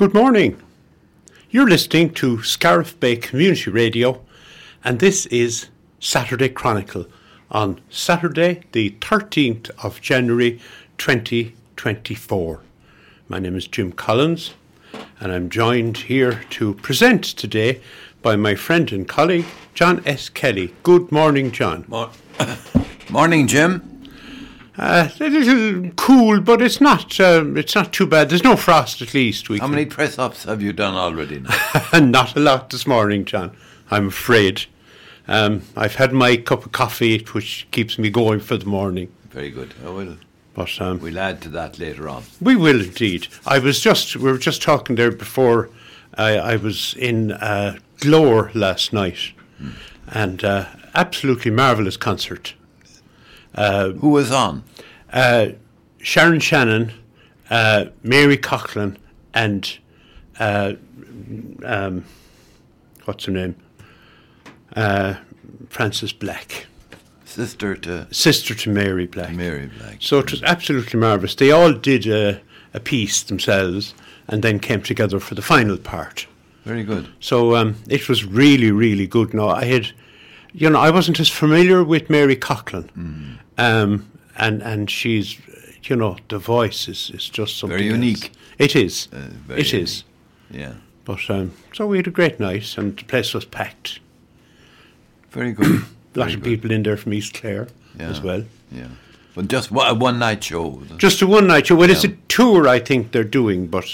Good morning. You're listening to Scariff Bay Community Radio, and this is Saturday Chronicle on Saturday, the 13th of January 2024. My name is Jim Collins, and I'm joined here to present today by my friend and colleague, John S. Kelly. Good morning, John. Mor- Morning, Jim. Uh, a little cool, but it's not. Um, it's not too bad. There's no frost, at least. We How can- many press ups have you done already? Now? not a lot this morning, John. I'm afraid. Um, I've had my cup of coffee, which keeps me going for the morning. Very good. I will. But um, We'll add to that later on. we will indeed. I was just we were just talking there before. I, I was in uh, Glór last night, and uh, absolutely marvelous concert. Who was on? Uh, Sharon Shannon, uh, Mary Coughlan, and uh, um, what's her name? Uh, Frances Black, Sister to sister to Mary Black. Mary Black. So it was absolutely marvellous. They all did a, a piece themselves and then came together for the final part. Very good. So um, it was really, really good. Now I had, you know, I wasn't as familiar with Mary Coughlan, Mm-hmm. um, and and she's, you know, the voice is, is just something Very else. unique. It is. Uh, it is. Yeah. But um, so we had a great night, and the place was packed. Very good. A lot Very of good. people in there from East Clare Yeah. as well. Yeah. But just one, a one night show. Just a one night show. Well, it's a tour, I think they're doing, but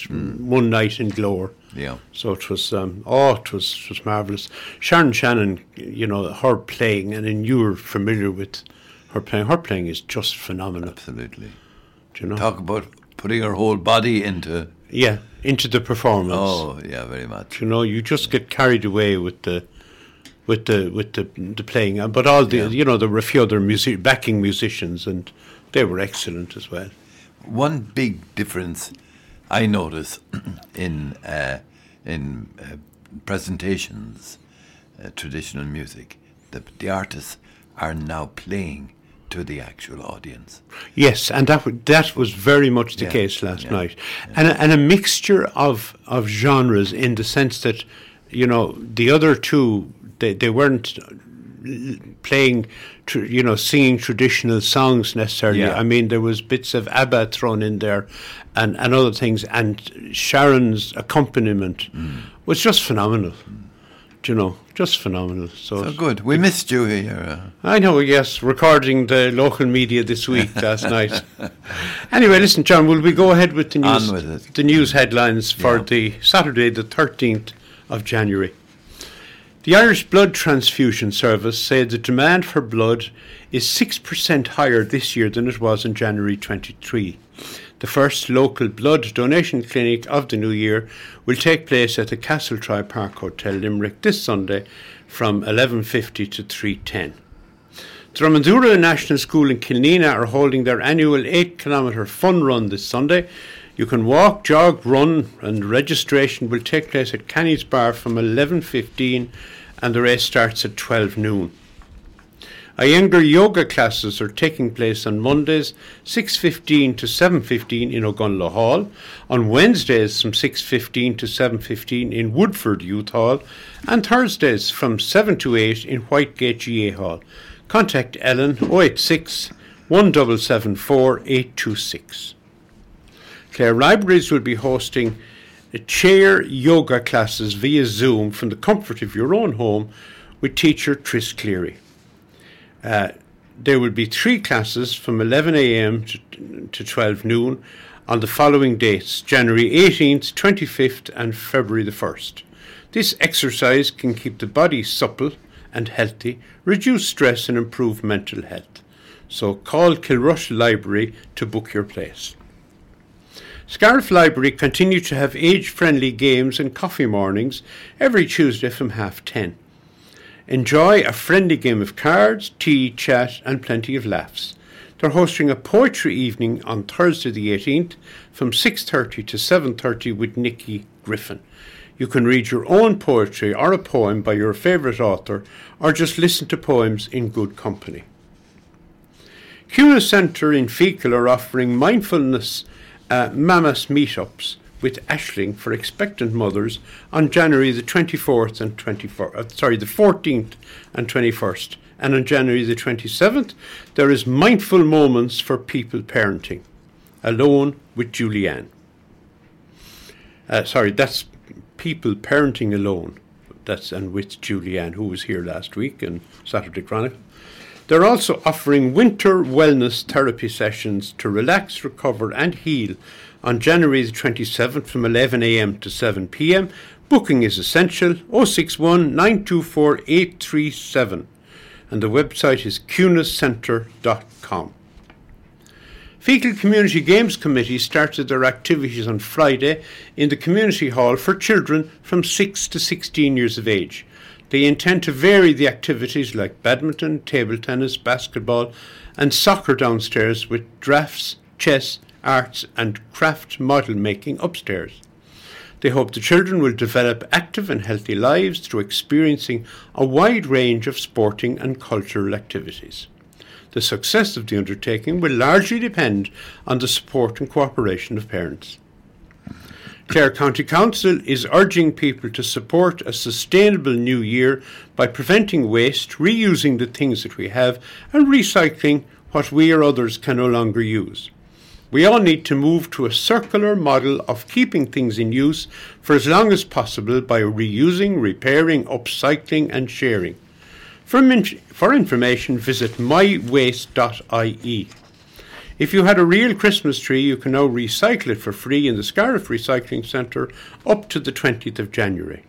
one night in Glór. Yeah. So it was, um, oh, it was, it was marvellous. Sharon Shannon, you know, her playing, and then you were familiar with her playing. Her playing is just phenomenal. Absolutely. Do you know? Talk about putting her whole body into. Yeah, into the performance. Oh, yeah, very much. You know, you just get carried away with the, with the with the the playing. Uh, But all the, Yeah. you know, there were a few other music backing musicians, and they were excellent as well. One big difference I notice in uh, in uh, presentations, uh, traditional music, that the artists are now playing to the actual audience. Yes, and that w- that was very much the Yeah, case last yeah, night, and a, and a mixture of of genres in the sense that you know the other two they they weren't playing, tr- you know, singing traditional songs necessarily. Yeah. I mean, there was bits of ABBA thrown in there, and and other things, and Sharon's accompaniment Mm. was just phenomenal. Do you know, just phenomenal. So, So good. We missed you here. Uh, I know, yes, recording the local media this week, last night. Anyway, listen, John, will we go ahead with the news, On with it. the news headlines for Yeah. the Saturday, the 13th of January? The Irish Blood Transfusion Service said the demand for blood is 6% higher this year than it was in January 23. The first local blood donation clinic of the new year will take place at the Castletroy Park Hotel, Limerick, this Sunday from 11.50 to 3.10. Drumandoora National School in Kilanena are holding their annual 8 kilometre fun run this Sunday. You can walk, jog, run, and registration will take place at Canny's Bar from 11.15 and the race starts at 12 noon. Iyengar yoga classes are taking place on Mondays 6.15 to 7.15 in Ogonnelloe Hall, on Wednesdays from 6.15 to 7.15 in Woodford Youth Hall, and Thursdays from 7 to 8 in Whitegate GA Hall. Contact Ellen 086 1774 826. Clare Libraries will be hosting chair yoga classes via Zoom from the comfort of your own home with teacher Tris Cleary. Uh, there will be three classes from 11 a.m. To, to 12 noon on the following dates January 18th, 25th, and February the 1st. This exercise can keep the body supple and healthy, reduce stress, and improve mental health. So call Kilrush Library to book your place. Scariff Library continue to have age friendly games and coffee mornings every Tuesday from half ten. Enjoy a friendly game of cards, tea, chat, and plenty of laughs. They're hosting a poetry evening on Thursday the 18th from 6.30 to 7.30 with Nikki Griffin. You can read your own poetry or a poem by your favourite author or just listen to poems in good company. CUNA Centre in Feakle are offering mindfulness uh, Mamas meetups with Ashling for expectant mothers on January the 24th and 24th, uh, sorry, the 14th and 21st. And on January the 27th, there is Mindful Moments for People Parenting, alone with Julianne. Uh, sorry, that's People Parenting Alone. That's and with Julianne, who was here last week in Saturday Chronicle. They're also offering winter wellness therapy sessions to relax, recover, and heal on January the 27th from 11am to 7pm. Booking is essential 061 924 837 and the website is cuniscentre.com. Feakle Community Games Committee started their activities on Friday in the community hall for children from 6 to 16 years of age. They intend to vary the activities like badminton, table tennis, basketball, and soccer downstairs with drafts, chess, arts, and craft model making upstairs. They hope the children will develop active and healthy lives through experiencing a wide range of sporting and cultural activities. The success of the undertaking will largely depend on the support and cooperation of parents. Clare County Council is urging people to support a sustainable new year by preventing waste, reusing the things that we have, and recycling what we or others can no longer use. We all need to move to a circular model of keeping things in use for as long as possible by reusing, repairing, upcycling, and sharing. For, for information, visit mywaste.ie. If you had a real Christmas tree, you can now recycle it for free in the Scariff Recycling Centre up to the 20th of January.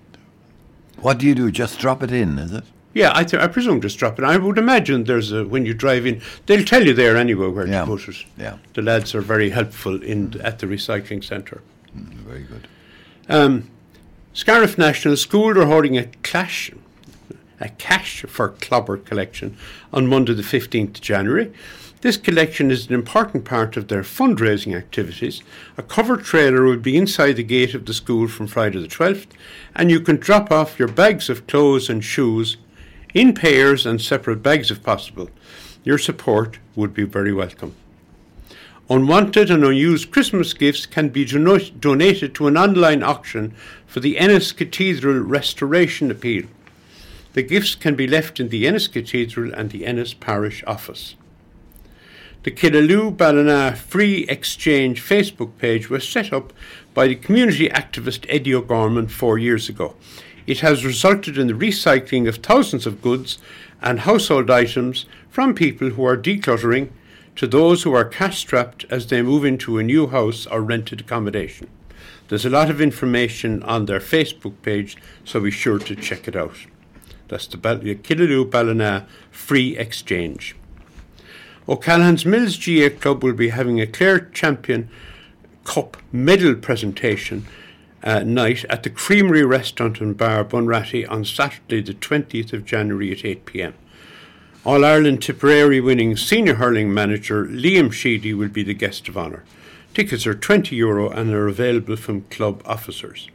What do you do? Just drop it in, is it? Yeah, I, th- I presume just drop it. I would imagine there's a when you drive in, they'll tell you there anyway where Yeah. to put it. Yeah. The lads are very helpful in at the recycling centre. Mm, Very good. Um, Scariff National School are holding a clash, a cash for clobber collection on Monday the 15th of January. This collection is an important part of their fundraising activities. A covered trailer will be inside the gate of the school from Friday the 12th, and you can drop off your bags of clothes and shoes in pairs and separate bags if possible. Your support would be very welcome. Unwanted and unused Christmas gifts can be donated to an online auction for the Ennis Cathedral Restoration Appeal. The gifts can be left in the Ennis Cathedral and the Ennis Parish Office. The Killaloe Ballina Free Exchange Facebook page was set up by the community activist Eddie O'Gorman four years ago. It has resulted in the recycling of thousands of goods and household items from people who are decluttering to those who are cash strapped as they move into a new house or rented accommodation. There's a lot of information on their Facebook page, so be sure to check it out. That's the Killaloe Ballina Free Exchange. O'Callaghan's Mills GA Club will be having a Clare Champion Cup medal presentation uh, night at the Creamery Restaurant and Bar Bunratty on Saturday, the 20th of January at 8 pm. All Ireland Tipperary winning senior hurling manager Liam Sheedy will be the guest of honour. Tickets are 20 euro and are available from club officers.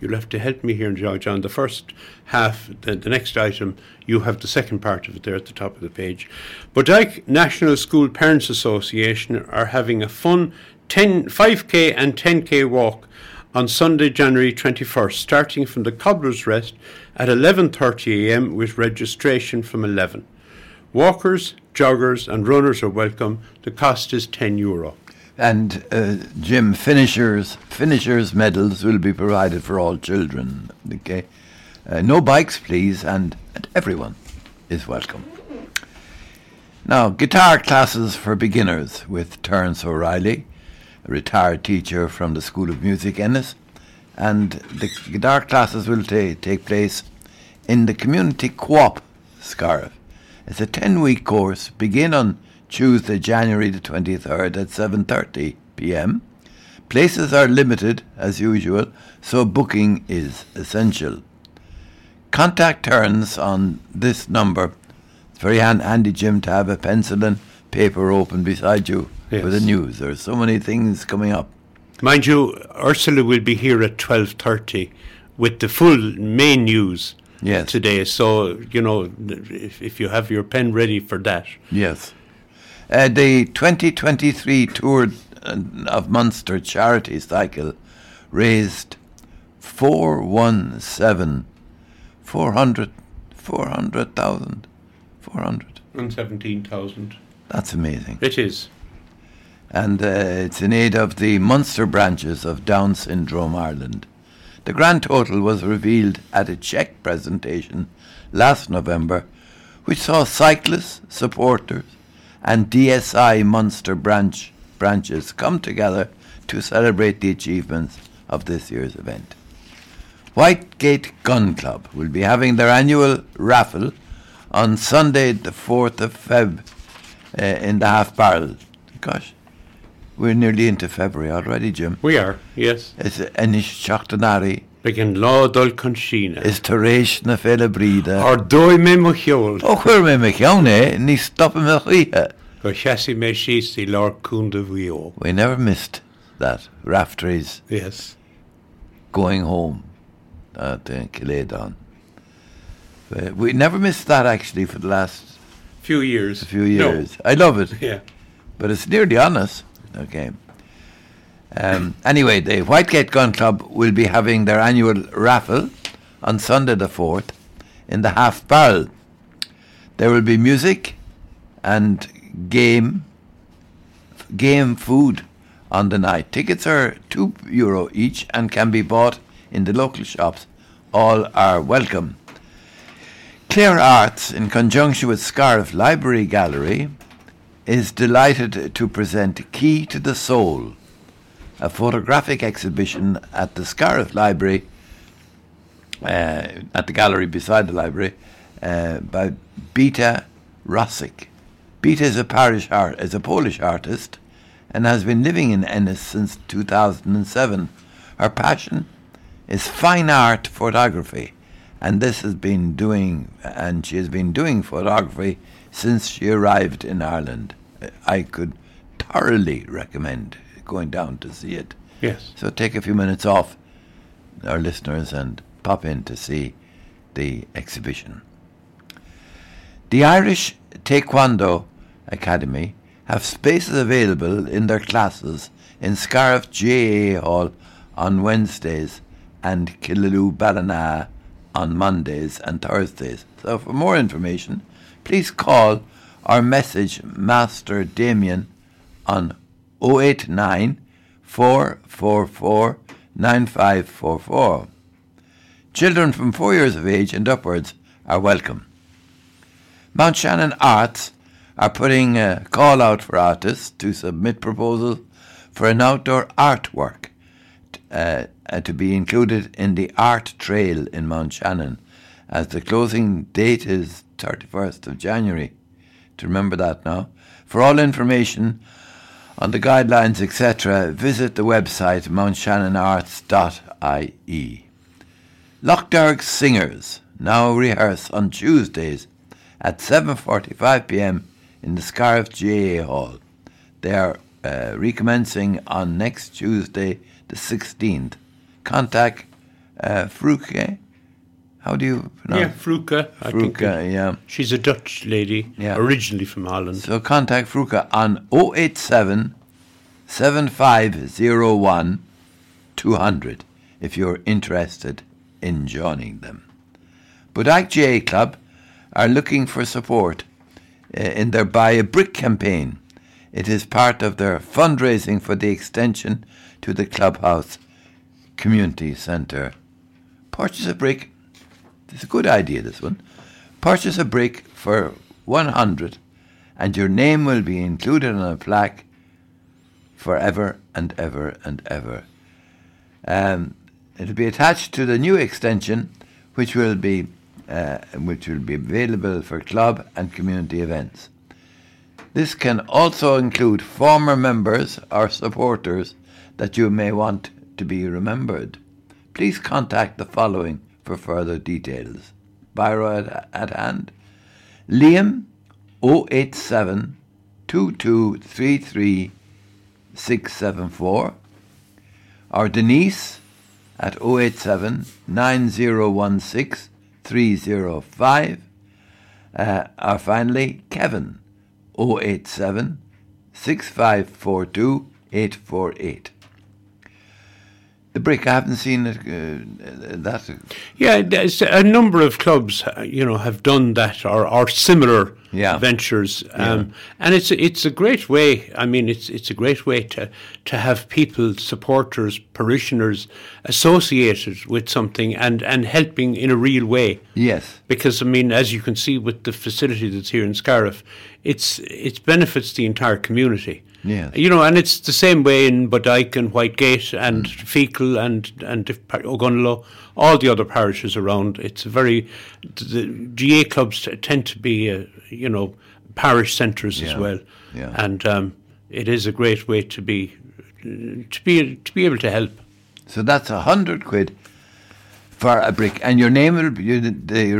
You'll have to help me here, John. John. The first half, the, the next item, you have the second part of it there at the top of the page. Bodyke National School Parents Association are having a fun 10, 5k and 10k walk on Sunday, January 21st, starting from the Cobbler's Rest at 11.30am with registration from 11. Walkers, joggers and runners are welcome. The cost is 10 euro. And uh, Jim, finishers finishers medals will be provided for all children. Okay, uh, no bikes, please, and, and everyone is welcome. Now, guitar classes for beginners with Terence O'Reilly, a retired teacher from the School of Music Ennis, and the guitar classes will ta- take place in the Community Co-op Scariff. It's a 10-week course, begin on Tuesday, January the 23rd at 7.30 p.m. Places are limited, as usual, so booking is essential. Contact Terence on this number. It's very hand- handy, Jim, to have a pencil and paper open beside you for the Yes. news. There's so many things coming up. Mind you, Ursula will be here at 12.30 with the full main news Yes. today. So, you know, if, if you have your pen ready for that. Yes. Uh, the 2023 Tour uh, of Munster charity cycle raised 417 400 400,000 400 And 17,000. that's amazing It is. and uh, it's in aid of the Munster branches of Down Syndrome Ireland. The grand total was revealed at a check presentation last November, which saw cyclists, supporters, and DSI Munster branch branches come together to celebrate the achievements of this year's event. Whitegate Gun Club will be having their annual raffle on Sunday, the 4th of Feb, uh, in the half barrel. Gosh, we're nearly into February already, Jim. We are, yes. Is Enish Chachtanari, Begin law dul conchina. is Teresh na Fela Brida. Or doi me mo hiol. Oh, where me kione, ni stop me riha. Go chassis the Lord Vio. We never missed that. Rafteries Yes. going home at uh, Kiledon. Uh, we never missed that actually for the last Few years. A few years. I love it. Yeah. but it's nearly on us. Okay. Um, anyway, the Whitegate Gun Club will be having their annual raffle on Sunday the 4th in the Half Barrel. There will be music and game game food on the night. Tickets are 2 euro each and can be bought in the local shops. All are welcome. Clare Arts, in conjunction with Scariff Library Gallery, is delighted to present Key to the Soul, a photographic exhibition at the Scariff Library, uh, at the gallery beside the library, uh, by Beta Rosick. Beta is a parish art, is a Polish artist, and has been living in Ennis since 2007. Her passion is fine art photography, and this has been doing, and she has been doing photography since she arrived in Ireland. I could thoroughly recommend going down to see it. Yes. So take a few minutes off, our listeners, and pop in to see the exhibition. The Irish Taekwondo Academy have spaces available in their classes in Scariff GAA Hall on Wednesdays and Killaloe Ballina on Mondays and Thursdays. So for more information, please call or message Master Damien on 089 444 9544. Children from four years of age and upwards are welcome. Mount Shannon Arts are putting a call out for artists to submit proposals for an outdoor artwork uh, uh, to be included in the art trail in Mount Shannon, as the closing date is 31st of January. To remember that now. For all information on the guidelines, etc., visit the website mountshannonarts.ie. Lough Derg Singers now rehearse on Tuesdays at 7:45 p.m. in the Scariff GAA Hall. They are uh, recommencing on next Tuesday, the 16th. Contact uh, Fruke. How do you Yeah, pronounce. I think Fruke? Yeah. She's a Dutch lady, Yeah. originally from Holland. So contact Fruka on 087 7501 200 if you're interested in joining them. Bodyke GA Club are looking for support in their Buy a Brick campaign. It is part of their fundraising for the extension to the Clubhouse Community Centre. Purchase a brick. It's a good idea, this one. Purchase a brick for 100 and your name will be included on a plaque forever and ever and ever. Um, it'll be attached to the new extension, which will be uh, which will be available for club and community events. This can also include former members or supporters that you may want to be remembered. Please contact the following for further details. Biro at, at hand. Liam 087 2233 674 or Denise at 087 9016 305 uh, finally Kevin 087 6542 848. The brick, I haven't seen it. Uh, that. Yeah, there's a number of clubs, uh, you know, have done that or, or similar Yeah. ventures, um, and it's it's a great way. I mean, it's it's a great way to to have people, supporters, parishioners associated with something and and helping in a real way. Yes. Because I mean, as you can see with the facility that's here in Scariff, it's it benefits the entire community. Yes. You know, and it's the same way in Bodyke and Whitegate and Feakle and and Ogonnelloe, all the other parishes around. It's a very the GA clubs tend to be, uh, you know, parish centres as well, Yeah. and um, it is a great way to be to be to be able to help. So that's a hundred quid for a brick, and your name will be you, the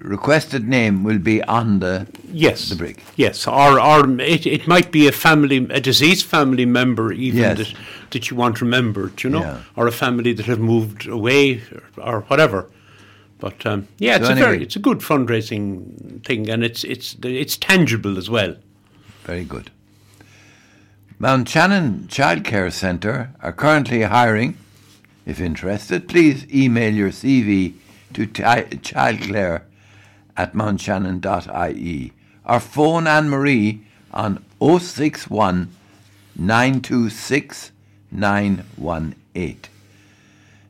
requested name will be on the Yes, the brick. Yes, or or it, it might be a family, a deceased family member, even Yes. that that you want remembered, you know, Yeah. or a family that have moved away or, or whatever. But um, yeah, it's So a very, it's a good fundraising thing, and it's it's it's tangible as well. Very good. Mount Shannon Childcare Centre are currently hiring. If interested, please email your CV to childcare at mountshannon.ie or phone Anne Marie on 061 926 918.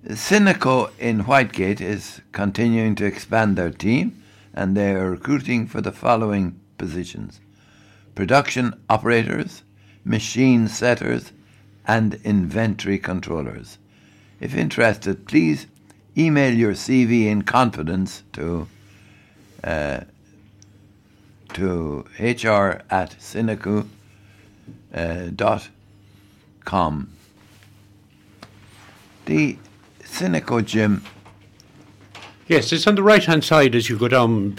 Synecco in Whitegate is continuing to expand their team and they are recruiting for the following positions production operators, machine setters, and inventory controllers. If interested, please email your CV in confidence to uh, to hr at synecco, uh, dot com. The Synecco gym, Yes, it's on the right hand side as you go down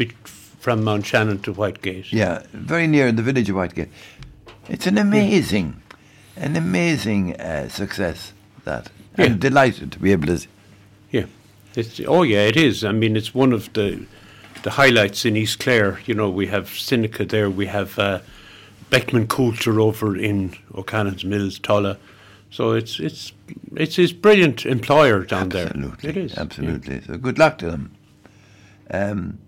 from Mount Shannon to Whitegate. yeah, very near the village of Whitegate. It's an amazing, an amazing uh, success. That Yeah. I'm delighted to be able to. Yeah, it's oh yeah, it is. I mean, it's one of the the highlights in East Clare. You know, we have Synecco there, we have uh, Beckman Coulter over in O'Callaghan's Mills, Tulla. So it's it's it's his brilliant employer down Absolutely, there. It is absolutely. So good luck to them. Um,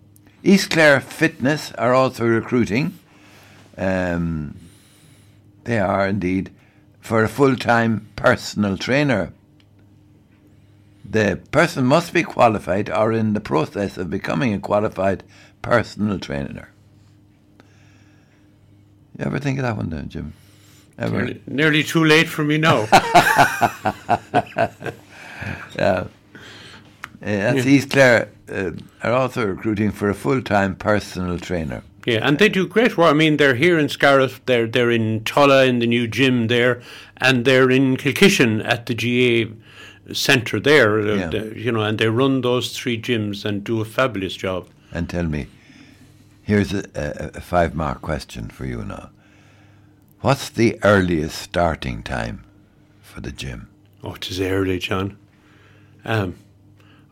East Clare Fitness are also recruiting. Um, they are indeed for a full-time personal trainer. The person must be qualified or in the process of becoming a qualified personal trainer. You ever think of that one, then, Jim? Ever? Nearly, nearly too late for me now. Yeah, that's East Clare uh, are also recruiting for a full-time personal trainer. Yeah, and they do great work. I mean, they're here in Scariff, they're they're in Tulla in the new gym there, and they're in Kilkishen at the GA centre there. uh, Yeah. you know, and they run those three gyms and do a fabulous job. And tell me, here's a, a, a five-mark question for you now. What's the earliest starting time for the gym? Oh, it is early, John. Um,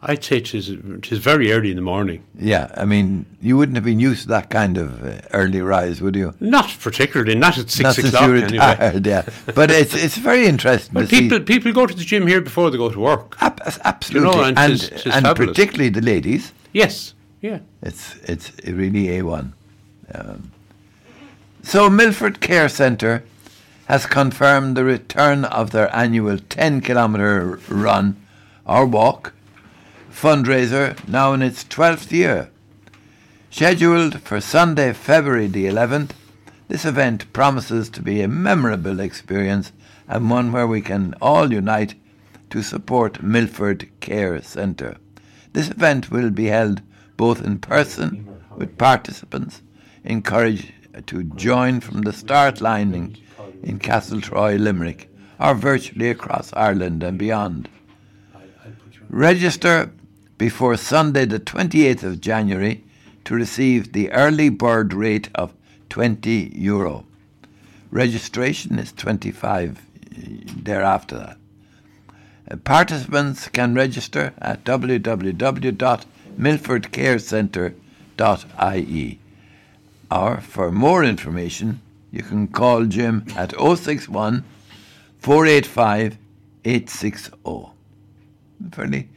I'd say it is it is very early in the morning. Yeah, I mean, you wouldn't have been used to that kind of uh, early rise, would you? Not particularly, not at six Not since o'clock you anyway. yeah. But it's it's very interesting But to people see. people go to the gym here before they go to work. Ab- absolutely, and and tis- tis and fabulous. particularly the ladies. Yes, yeah. It's it's really a one. Um, so Milford Care Centre has confirmed the return of their annual 10 kilometre run or walk fundraiser now in its 12th year. Scheduled for Sunday, February the 11th, this event promises to be a memorable experience and one where we can all unite to support Milford Care Centre. This event will be held both in person with participants encouraged to join from the start line in, in Castletroy, Limerick, or virtually across Ireland and beyond. Register before Sunday, the 28th of January, to receive the early bird rate of 20 euro. Registration is 25 thereafter that. Uh, Participants can register at www.milfordcarecentre.ie or for more information you can call Jim at 061 485 860. fairly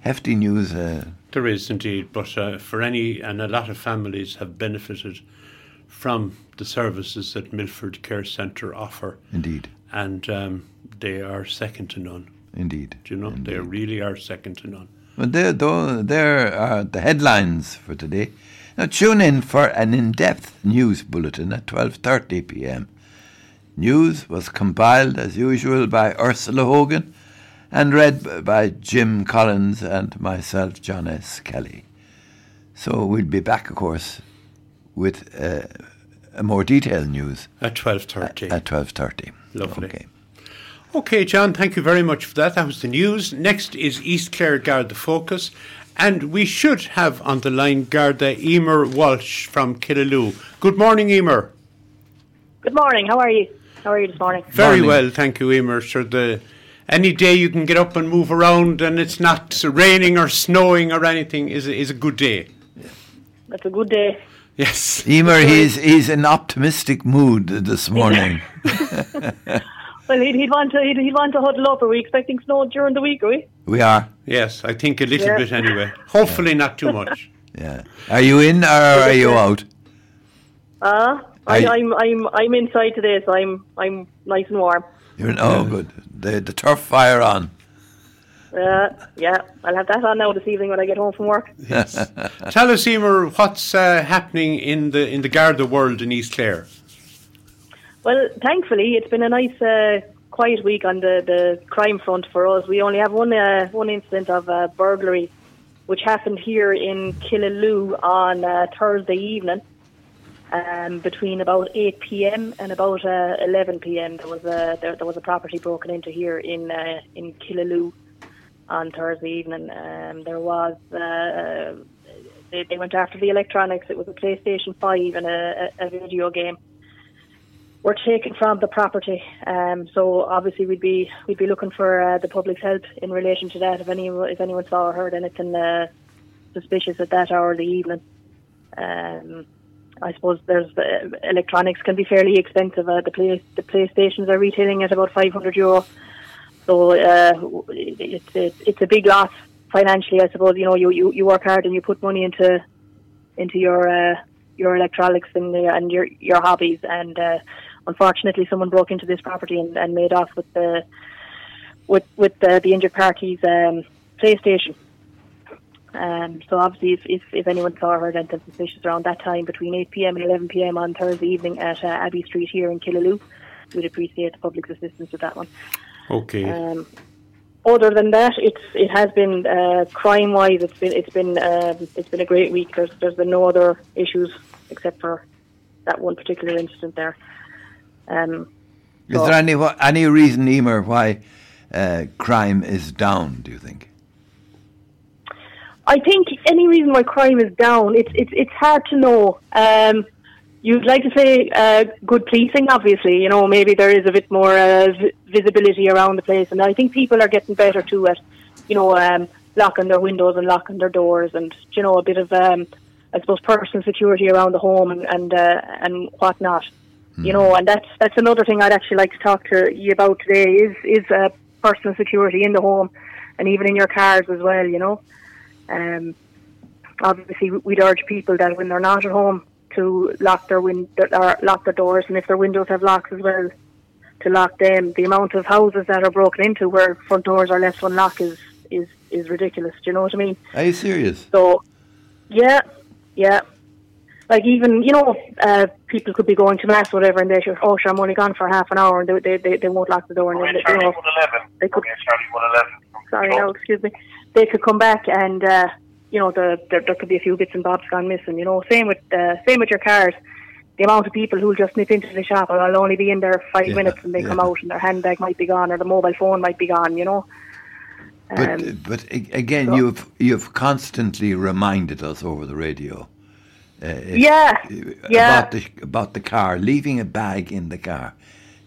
hefty news. Uh, there is indeed, but uh, for any and a lot of families have benefited from the services that Milford Care Centre offer. Indeed, and um, they are second to none. Indeed, Do you know Indeed. they really are second to none. Well, there, though, there are the headlines for today. Now tune in for an in-depth news bulletin at 12:30 p.m. News was compiled as usual by Ursula Hogan and read by Jim Collins and myself, John S. Kelly. So we'll be back, of course, with uh, a more detailed news at 12.30. At 12.30. Lovely. Okay. Okay, John, thank you very much for that. That was the news. Next is East Clare Garda Focus. And we should have on the line Garda Eimear Walsh from Killaloe. Good morning, Eimear. Good morning. How are you? How are you this morning? Very Morning. well, thank you, Eimear. Sure, the any day you can get up and move around and it's not raining or snowing or anything is a, is a good day. That's a good day. Yes. Eimear, he's, he's in optimistic mood this morning. Well, he'd, he'd want to he'd, he'd want to huddle up. Are we expecting snow during the week? Are we? we are. Yes, I think a little Yeah. bit anyway. Hopefully not too much. Yeah. Are you in or are you out? Uh, Are you- I, I'm I'm I'm inside today, so I'm I'm nice and warm. You're in, oh, good. The, the turf fire on. Uh, yeah, I'll have that on now this evening when I get home from work. Yes. Tell us, Eimear, what's uh, happening in the in the Garda world in East Clare? Well, thankfully, it's been a nice, uh, quiet week on the, the crime front for us. We only have one uh, one incident of uh, burglary, which happened here in Killaloe on uh, Thursday evening, um, between about 8 p.m. and about uh, 11 p.m. There was a there, there was a property broken into here in uh, in Killaloe on Thursday evening. Um, there was. Uh, they, they went after the electronics. It was a PlayStation 5 and a, a, a video game were taken from the property. Um, so obviously we'd be we'd be looking for uh, the public's help in relation to that. If any if anyone saw or heard anything uh, suspicious at that hour of the evening, um, I suppose there's uh, electronics can be fairly expensive. Uh, the play the PlayStations are retailing at about 500 euro. So uh, it's it, it's a big loss financially. I suppose you know you, you, you work hard and you put money into into your uh, your electronics and, uh, and your your hobbies. And uh, unfortunately, someone broke into this property and, and made off with the with with the, the injured party's um, PlayStation. Um, so obviously, if, if, if anyone saw or heard anything suspicious around that time between 8 p.m. and 11 p.m. on Thursday evening at uh, Abbey Street here in Killaloe, we'd appreciate the public's assistance with that one. Okay. Um, other than that, it's it has been uh, crime wise. It's been it's been um, it's been a great week. There's there's been no other issues except for that one particular incident there. Um, Is so- there any any reason, Eimear, why uh, crime is down? Do you think? I think any reason why crime is down, it's it's it's hard to know. Um, you'd like to say uh, good policing, obviously. You know, maybe there is a bit more uh, vi- visibility around the place, and I think people are getting better too at, you know, um, locking their windows and locking their doors, and you know, a bit of, um, I suppose, personal security around the home and and uh, and whatnot. You know, and that's that's another thing I'd actually like to talk to you about today is is uh, personal security in the home, and even in your cars as well. You know. Um, obviously, we'd urge people that when they're not at home to lock their win- or lock their doors, and if their windows have locks as well, to lock them. The amount of houses that are broken into where front doors are left unlocked is is is ridiculous. Do you know what I mean? Are you serious? So, yeah, yeah. Like even you know, uh, people could be going to mass, or whatever, and they say, "Oh, sure, I'm only gone for half an hour," and they they they, they won't lock the door, and Okay, they, you Charlie know, 111. they could Okay, Charlie 111. sorry, no, excuse me. They could come back and uh, you know the, there, there could be a few bits and bobs gone missing. You know, same with uh, same with your cars. The amount of people who'll just nip into the shop and I'll only be in there five Yeah, minutes and they come out and their handbag might be gone or the mobile phone might be gone. You know. But Um, but a- again, so- you've you've constantly reminded us over the radio. Uh, if- Yeah, yeah. About the about the car, leaving a bag in the car.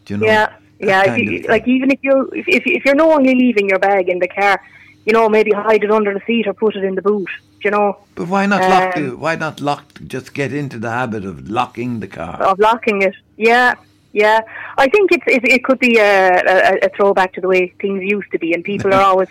Do you know? Yeah, yeah. If you, like even if you if, if if you're knowingly leaving your bag in the car, you know maybe hide it under the seat or put it in the boot. Do you know But why not lock the? um, Why not lock? Just get into the habit of locking the car. of locking it? Yeah, yeah. I think it's it, it could be a, a, a throwback to the way things used to be, and people are always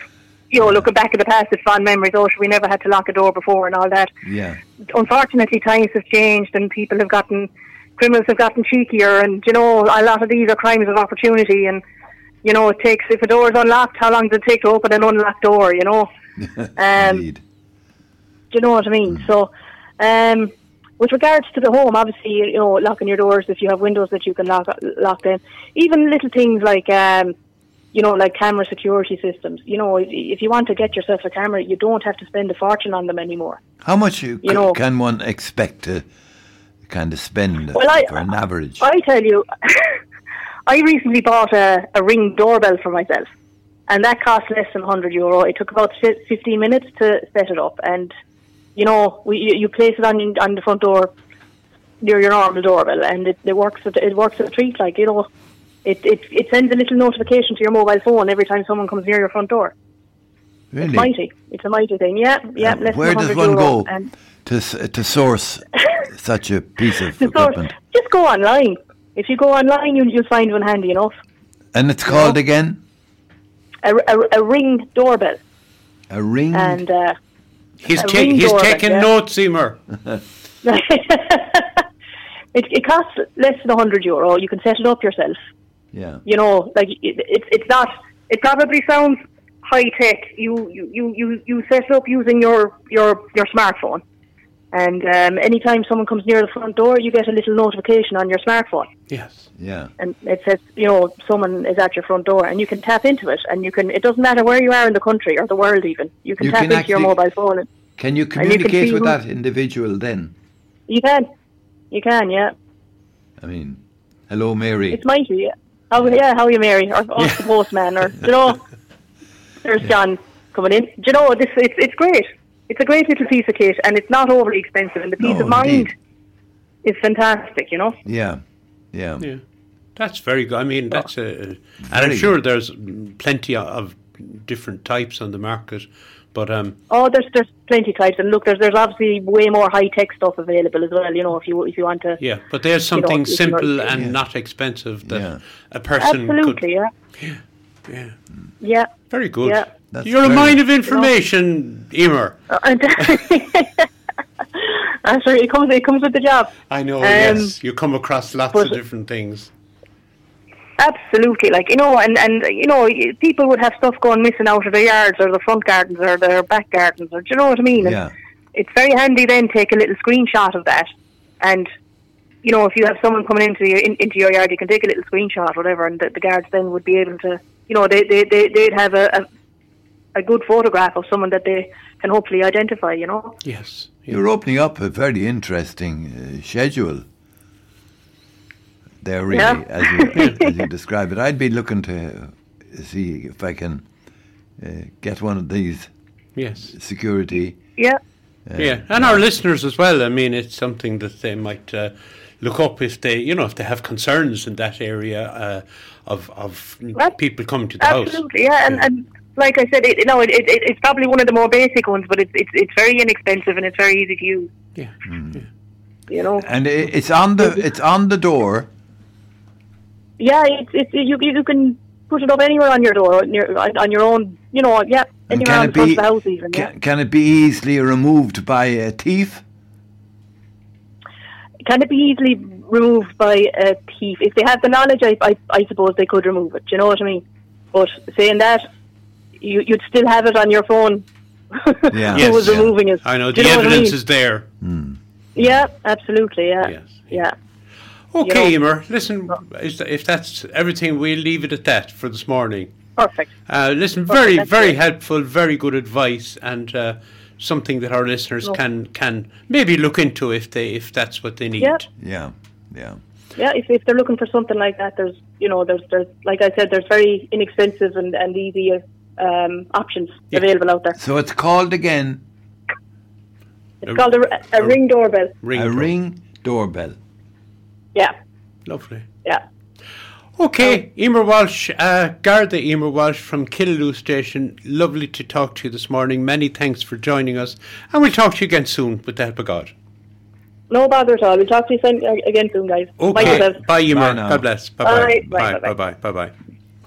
you know, looking back at the past, it's fond memories. Oh, we never had to lock a door before and all that. Yeah. Unfortunately, times have changed and people have gotten, criminals have gotten cheekier, and you know, a lot of these are crimes of opportunity. And you know, it takes if a door is unlocked, how long does it take to open an unlocked door? You know, Um, Indeed. do you know what I mean? So, um, with regards to the home, obviously, you know, locking your doors if you have windows that you can lock lock in. Even little things like, um, you know, like camera security systems. You know, if, if you want to get yourself a camera, you don't have to spend a fortune on them anymore. How much you, you c- know- can one expect to kind of spend Well, I- for an average? I tell you, I recently bought a, a ring doorbell for myself, and that cost less than 100 euro. It took about 15 minutes to set it up, and you know, we, you, you place it on on the front door near your normal doorbell, and it, it works. At, it works as a treat, like you know. It, it it sends a little notification to your mobile phone every time someone comes near your front door. really? It's mighty. It's a mighty thing. Yeah, yeah. Less where than does 100 one euro, go And to to source such a piece of the source- equipment? just go online. If you go online, you'll, you'll find one handy enough. And it's called again A, a, a ring doorbell. a ring. and uh, He's, A ta- ring he's taking yeah. notes, Eimear. it, it costs less than 100 euro. You can set it up yourself. yeah. You know, like it, it's it's not. It probably sounds high tech. You you, you, you you set it up using your your your smartphone, and um, anytime someone comes near the front door, you get a little notification on your smartphone, Yes. Yeah. and it says you know someone is at your front door, and you can tap into it, and you can. It doesn't matter where you are in the country or the world, even you can You tap can into your mobile phone. And Can you you can communicate with who- that individual then? you can, you can, yeah. I mean, hello, Mary. It's mighty, yeah. How, yeah, how are you, Mary? Or off the postman, or, do you know, there's John coming in. Do you know, this, it's, it's great. It's a great little piece of kit, and it's not overly expensive, and the peace No, of mind indeed. is fantastic, you know? Yeah. Yeah. Yeah. That's very good. I mean, that's a. And I'm sure there's plenty of different types on the market. But um, Oh, there's there's plenty types, and look, there's there's obviously way more high tech stuff available as well. You know, if you if you want to. yeah, but there's something you can- simple and Yeah. not expensive that Yeah. a person Absolutely, yeah, could. Yeah. yeah. Very good. Yeah. That's You're a very- mine of information, Eimear. Uh, and I'm sorry, it comes it comes with the job. I know, Um, yes. You come across lots of different things. Absolutely, like you know, and and you know, people would have stuff going missing out of their yards or the front gardens or their back gardens, or do you know what I mean? And Yeah. it's very handy then to take a little screenshot of that, and you know, if you have someone coming into your in, into your yard, you can take a little screenshot, whatever, and the, the guards then would be able to, you know, they they they they'd have a, a a good photograph of someone that they can hopefully identify. You know, Yes. Yeah. You're opening up a very interesting uh, schedule there, really, Yeah. as, you, as you describe it. I'd be looking to see if I can uh, get one of these Yes. security. yeah. Uh, Yeah, and our listeners as well. I mean, it's something that they might uh, look up if they, you know, if they have concerns in that area uh, of of Ab- people coming to the house. Absolutely, yeah, and, and like I said, it, you know, it, it, it, it's probably one of the more basic ones, but it's it's it's very inexpensive and it's very easy to use. Yeah, hmm. yeah. You know, And i it's on the it's on the door. yeah, it's it's you you can put it up anywhere on your door, on your, on your own, you know, yeah, And anywhere can on it the be the house even. Yeah. can, can it be easily removed by a thief? Can it be easily removed by a thief if they have the knowledge? I I, I suppose they could remove it. Do you know what I mean? But saying that, you you'd still have it on your phone. Yeah. Who Yes, was yeah. removing it? I know Do the you know what I evidence mean? is there. Yeah, absolutely. Yeah. Yes. Yeah. Okay, You know- Eimear. Listen, is- if that's everything, we'll leave it at that for this morning. Perfect. Uh, listen, Perfect, very, that's very great. helpful, very good advice, and uh, something that our listeners No. can can maybe look into if they if that's what they need. Yeah. Yeah, yeah. Yeah, if, if they're looking for something like that, there's you know there's there's like I said, there's very inexpensive and and easy um, options Yeah. available out there. So it's called again It's A- called a, a, a- ring doorbell. Ring, a doorbell. ring doorbell. Yeah, Lovely. yeah. Okay, Eimear Walsh, uh, Garda Eimear Walsh from Killaloe Station. Lovely to talk to you this morning. Many thanks for joining us, and we'll talk to you again soon with the help of God. No bother at all. We'll talk to you soon, again soon, guys. Mind Okay, yourself. bye, Eimear. Bye now. God bless. Bye Bye. bye. Bye. Bye Bye. bye. Bye bye.